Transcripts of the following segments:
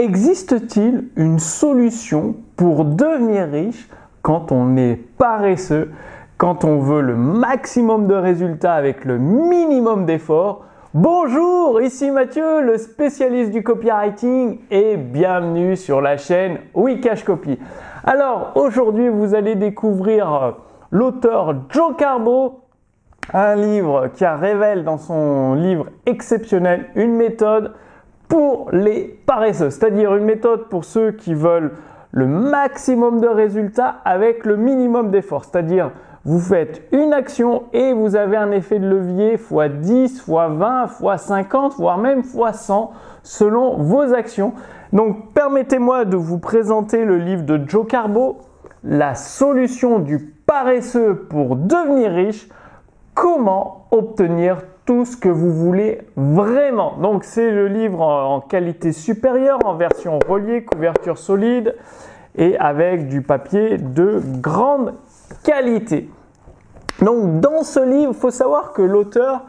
Existe-t-il une solution pour devenir riche quand on est paresseux, quand on veut le maximum de résultats avec le minimum d'efforts? Bonjour, ici Mathieu, le spécialiste du copywriting et bienvenue sur la chaîne Wikash Copy. Alors aujourd'hui vous allez découvrir euh, l'auteur Joe Carbo, un livre qui révèle dans son livre exceptionnel une méthode pour les paresseux, c'est-à-dire une méthode pour ceux qui veulent le maximum de résultats avec le minimum d'efforts, c'est-à-dire vous faites une action et vous avez un effet de levier x 10, x 20, x 50, voire même x 100 selon vos actions. Donc permettez-moi de vous présenter le livre de Joe Carbo, La solution du paresseux pour devenir riche, comment obtenir tout ce que vous voulez vraiment. Donc c'est le livre en qualité supérieure, en version reliée, couverture solide et avec du papier de grande qualité. Donc dans ce livre, il faut savoir que l'auteur,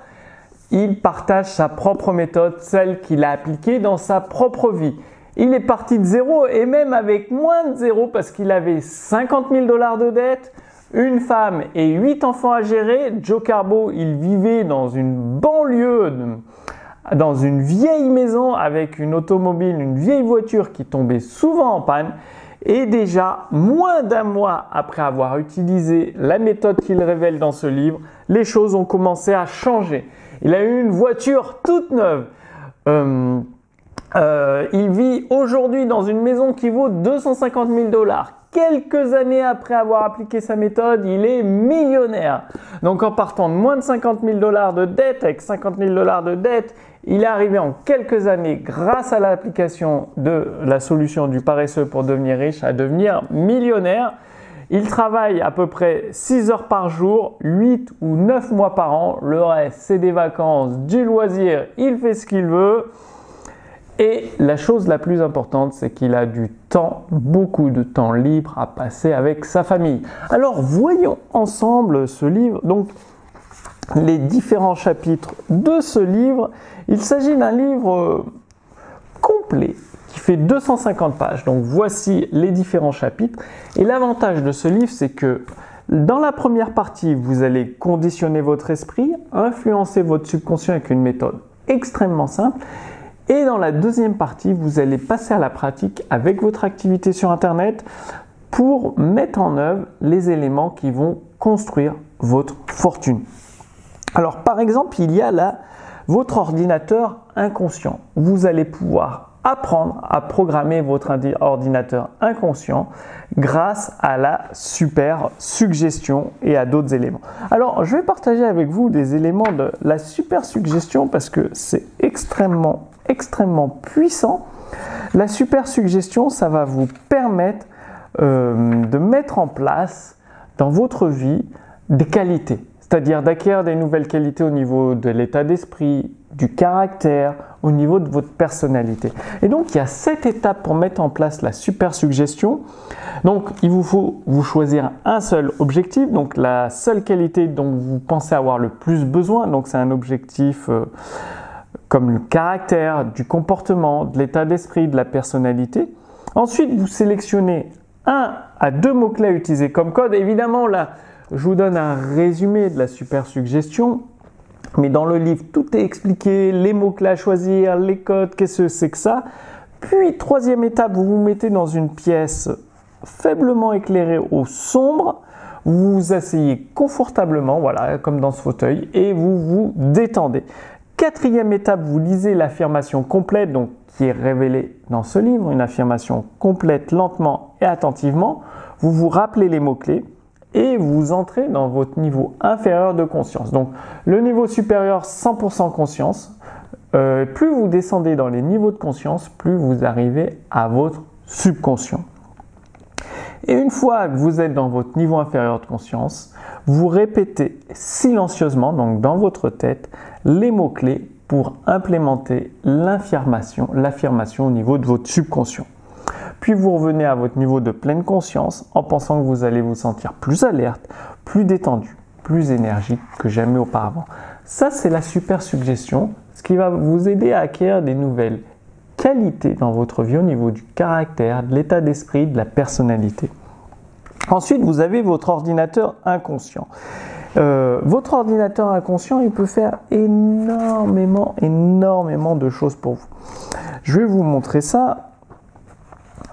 il partage sa propre méthode, celle qu'il a appliquée dans sa propre vie. Il est parti de zéro et même avec moins de zéro parce qu'il avait 50 000 dollars de dette, une femme et huit enfants à gérer. Joe Carbo, il vivait dans une banlieue, dans une vieille maison avec une automobile, une vieille voiture qui tombait souvent en panne. Et déjà, moins d'un mois après avoir utilisé la méthode qu'il révèle dans ce livre, les choses ont commencé à changer. Il a eu une voiture toute neuve. Euh, euh, il vit aujourd'hui dans une maison qui vaut 250 000 dollars quelques années après avoir appliqué sa méthode, il est millionnaire. Donc en partant de moins de 50 000 dollars de dette, avec 50 000 dollars de dette, il est arrivé en quelques années, grâce à l'application de la solution du paresseux pour devenir riche, à devenir millionnaire. Il travaille à peu près 6 heures par jour, 8 ou 9 mois par an. Le reste, c'est des vacances, du loisir, il fait ce qu'il veut. Et la chose la plus importante, c'est qu'il a du temps, beaucoup de temps libre à passer avec sa famille. Alors voyons ensemble ce livre. Donc les différents chapitres de ce livre. Il s'agit d'un livre euh, complet qui fait 250 pages. Donc voici les différents chapitres. Et l'avantage de ce livre, c'est que dans la première partie, vous allez conditionner votre esprit, influencer votre subconscient avec une méthode extrêmement simple. Et dans la deuxième partie, vous allez passer à la pratique avec votre activité sur Internet pour mettre en œuvre les éléments qui vont construire votre fortune. Alors par exemple, il y a là votre ordinateur inconscient. Vous allez pouvoir apprendre à programmer votre ordinateur inconscient grâce à la super suggestion et à d'autres éléments. Alors, je vais partager avec vous des éléments de la super suggestion parce que c'est extrêmement extrêmement puissant. La super suggestion, ça va vous permettre euh, de mettre en place dans votre vie des qualités, c'est-à-dire d'acquérir des nouvelles qualités au niveau de l'état d'esprit, du caractère, au niveau de votre personnalité. Et donc il y a sept étapes pour mettre en place la super suggestion. Donc il vous faut vous choisir un seul objectif, donc la seule qualité dont vous pensez avoir le plus besoin. Donc c'est un objectif euh, comme le caractère, du comportement, de l'état d'esprit, de la personnalité. Ensuite, vous sélectionnez un à deux mots-clés à utiliser comme code. Évidemment, là, je vous donne un résumé de la super suggestion. Mais dans le livre, tout est expliqué, les mots-clés à choisir, les codes, qu'est-ce que c'est que ça? Puis, troisième étape, vous vous mettez dans une pièce faiblement éclairée au sombre. Vous vous asseyez confortablement, voilà, comme dans ce fauteuil, et vous vous détendez. Quatrième étape, vous lisez l'affirmation complète, donc qui est révélée dans ce livre, une affirmation complète lentement et attentivement. Vous vous rappelez les mots-clés et vous entrez dans votre niveau inférieur de conscience. Donc le niveau supérieur 100% conscience. Euh, plus vous descendez dans les niveaux de conscience, plus vous arrivez à votre subconscient. Et une fois que vous êtes dans votre niveau inférieur de conscience, vous répétez silencieusement, donc dans votre tête, les mots-clés pour implémenter l'affirmation, l'affirmation au niveau de votre subconscient. Puis vous revenez à votre niveau de pleine conscience en pensant que vous allez vous sentir plus alerte, plus détendu, plus énergique que jamais auparavant. Ça, c'est la super suggestion, ce qui va vous aider à acquérir des nouvelles qualité dans votre vie au niveau du caractère, de l'état d'esprit, de la personnalité. Ensuite, vous avez votre ordinateur inconscient. Euh, votre ordinateur inconscient, il peut faire énormément, énormément de choses pour vous. Je vais vous montrer ça.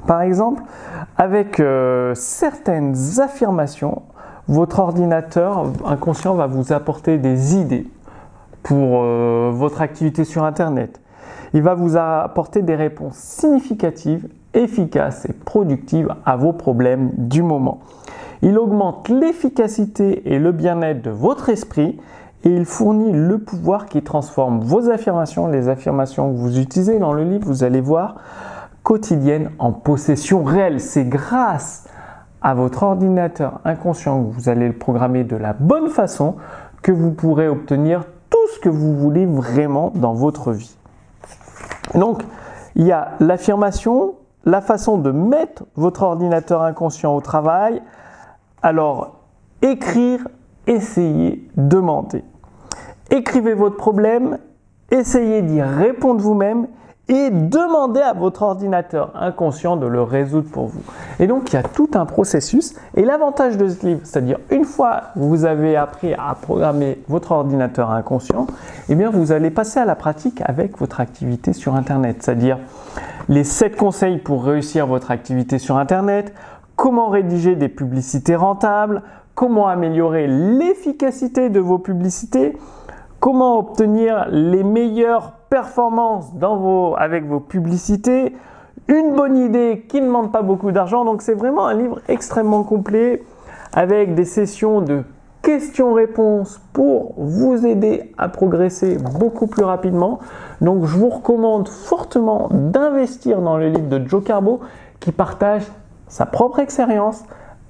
Par exemple, avec euh, certaines affirmations, votre ordinateur inconscient va vous apporter des idées pour euh, votre activité sur Internet. Il va vous apporter des réponses significatives, efficaces et productives à vos problèmes du moment. Il augmente l'efficacité et le bien-être de votre esprit et il fournit le pouvoir qui transforme vos affirmations, les affirmations que vous utilisez dans le livre, vous allez voir, quotidiennes en possession réelle. C'est grâce à votre ordinateur inconscient que vous allez le programmer de la bonne façon que vous pourrez obtenir tout ce que vous voulez vraiment dans votre vie. Donc, il y a l'affirmation, la façon de mettre votre ordinateur inconscient au travail. Alors, écrire, essayer, demander. Écrivez votre problème, essayez d'y répondre vous-même et demandez à votre ordinateur inconscient de le résoudre pour vous. Et donc il y a tout un processus. Et l'avantage de ce livre, c'est-à-dire une fois vous avez appris à programmer votre ordinateur inconscient, eh bien vous allez passer à la pratique avec votre activité sur Internet. C'est-à-dire les 7 conseils pour réussir votre activité sur Internet, comment rédiger des publicités rentables, comment améliorer l'efficacité de vos publicités, comment obtenir les meilleures performances avec vos publicités, une bonne idée qui ne demande pas beaucoup d'argent. Donc c'est vraiment un livre extrêmement complet avec des sessions de questions-réponses pour vous aider à progresser beaucoup plus rapidement. Donc je vous recommande fortement d'investir dans le livre de Joe Carbo qui partage sa propre expérience,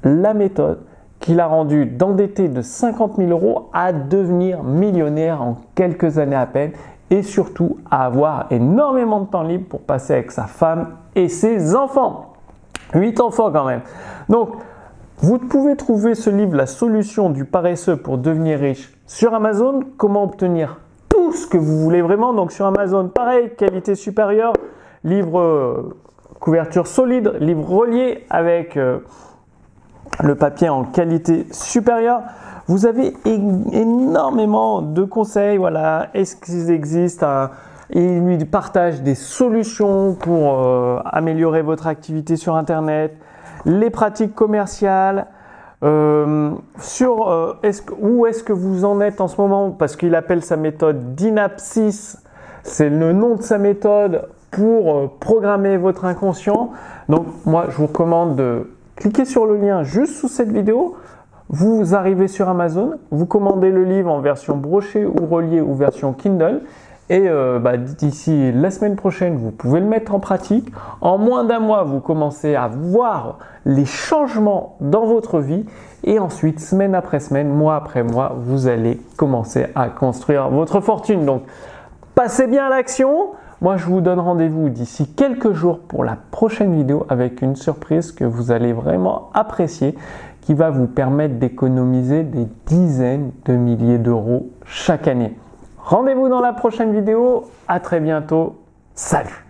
la méthode qu'il a rendu d'endetté de 50 000 euros à devenir millionnaire en quelques années à peine et surtout à avoir énormément de temps libre pour passer avec sa femme et ses enfants. 8 enfants quand même. Donc, vous pouvez trouver ce livre, La solution du paresseux pour devenir riche, sur Amazon. Comment obtenir tout ce que vous voulez vraiment. Donc sur Amazon, pareil, qualité supérieure, livre euh, couverture solide, livre relié avec euh, le papier en qualité supérieure. Vous avez énormément de conseils. Voilà, est-ce qu'ils existent Il lui partage des solutions pour euh, améliorer votre activité sur Internet, les pratiques commerciales. Euh, sur euh, où est-ce que vous en êtes en ce moment? Parce qu'il appelle sa méthode Dynapsis. C'est le nom de sa méthode pour programmer votre inconscient. Donc moi, je vous recommande de cliquez sur le lien juste sous cette vidéo. Vous arrivez sur Amazon, vous commandez le livre en version brochée ou reliée ou version Kindle. Et euh, bah, d'ici la semaine prochaine, vous pouvez le mettre en pratique. En moins d'un mois, vous commencez à voir les changements dans votre vie. Et ensuite, semaine après semaine, mois après mois, vous allez commencer à construire votre fortune. Donc, passez bien à l'action. Moi, je vous donne rendez-vous d'ici quelques jours pour la prochaine vidéo avec une surprise que vous allez vraiment apprécier qui va vous permettre d'économiser des dizaines de milliers d'euros chaque année. Rendez-vous dans la prochaine vidéo. À très bientôt. Salut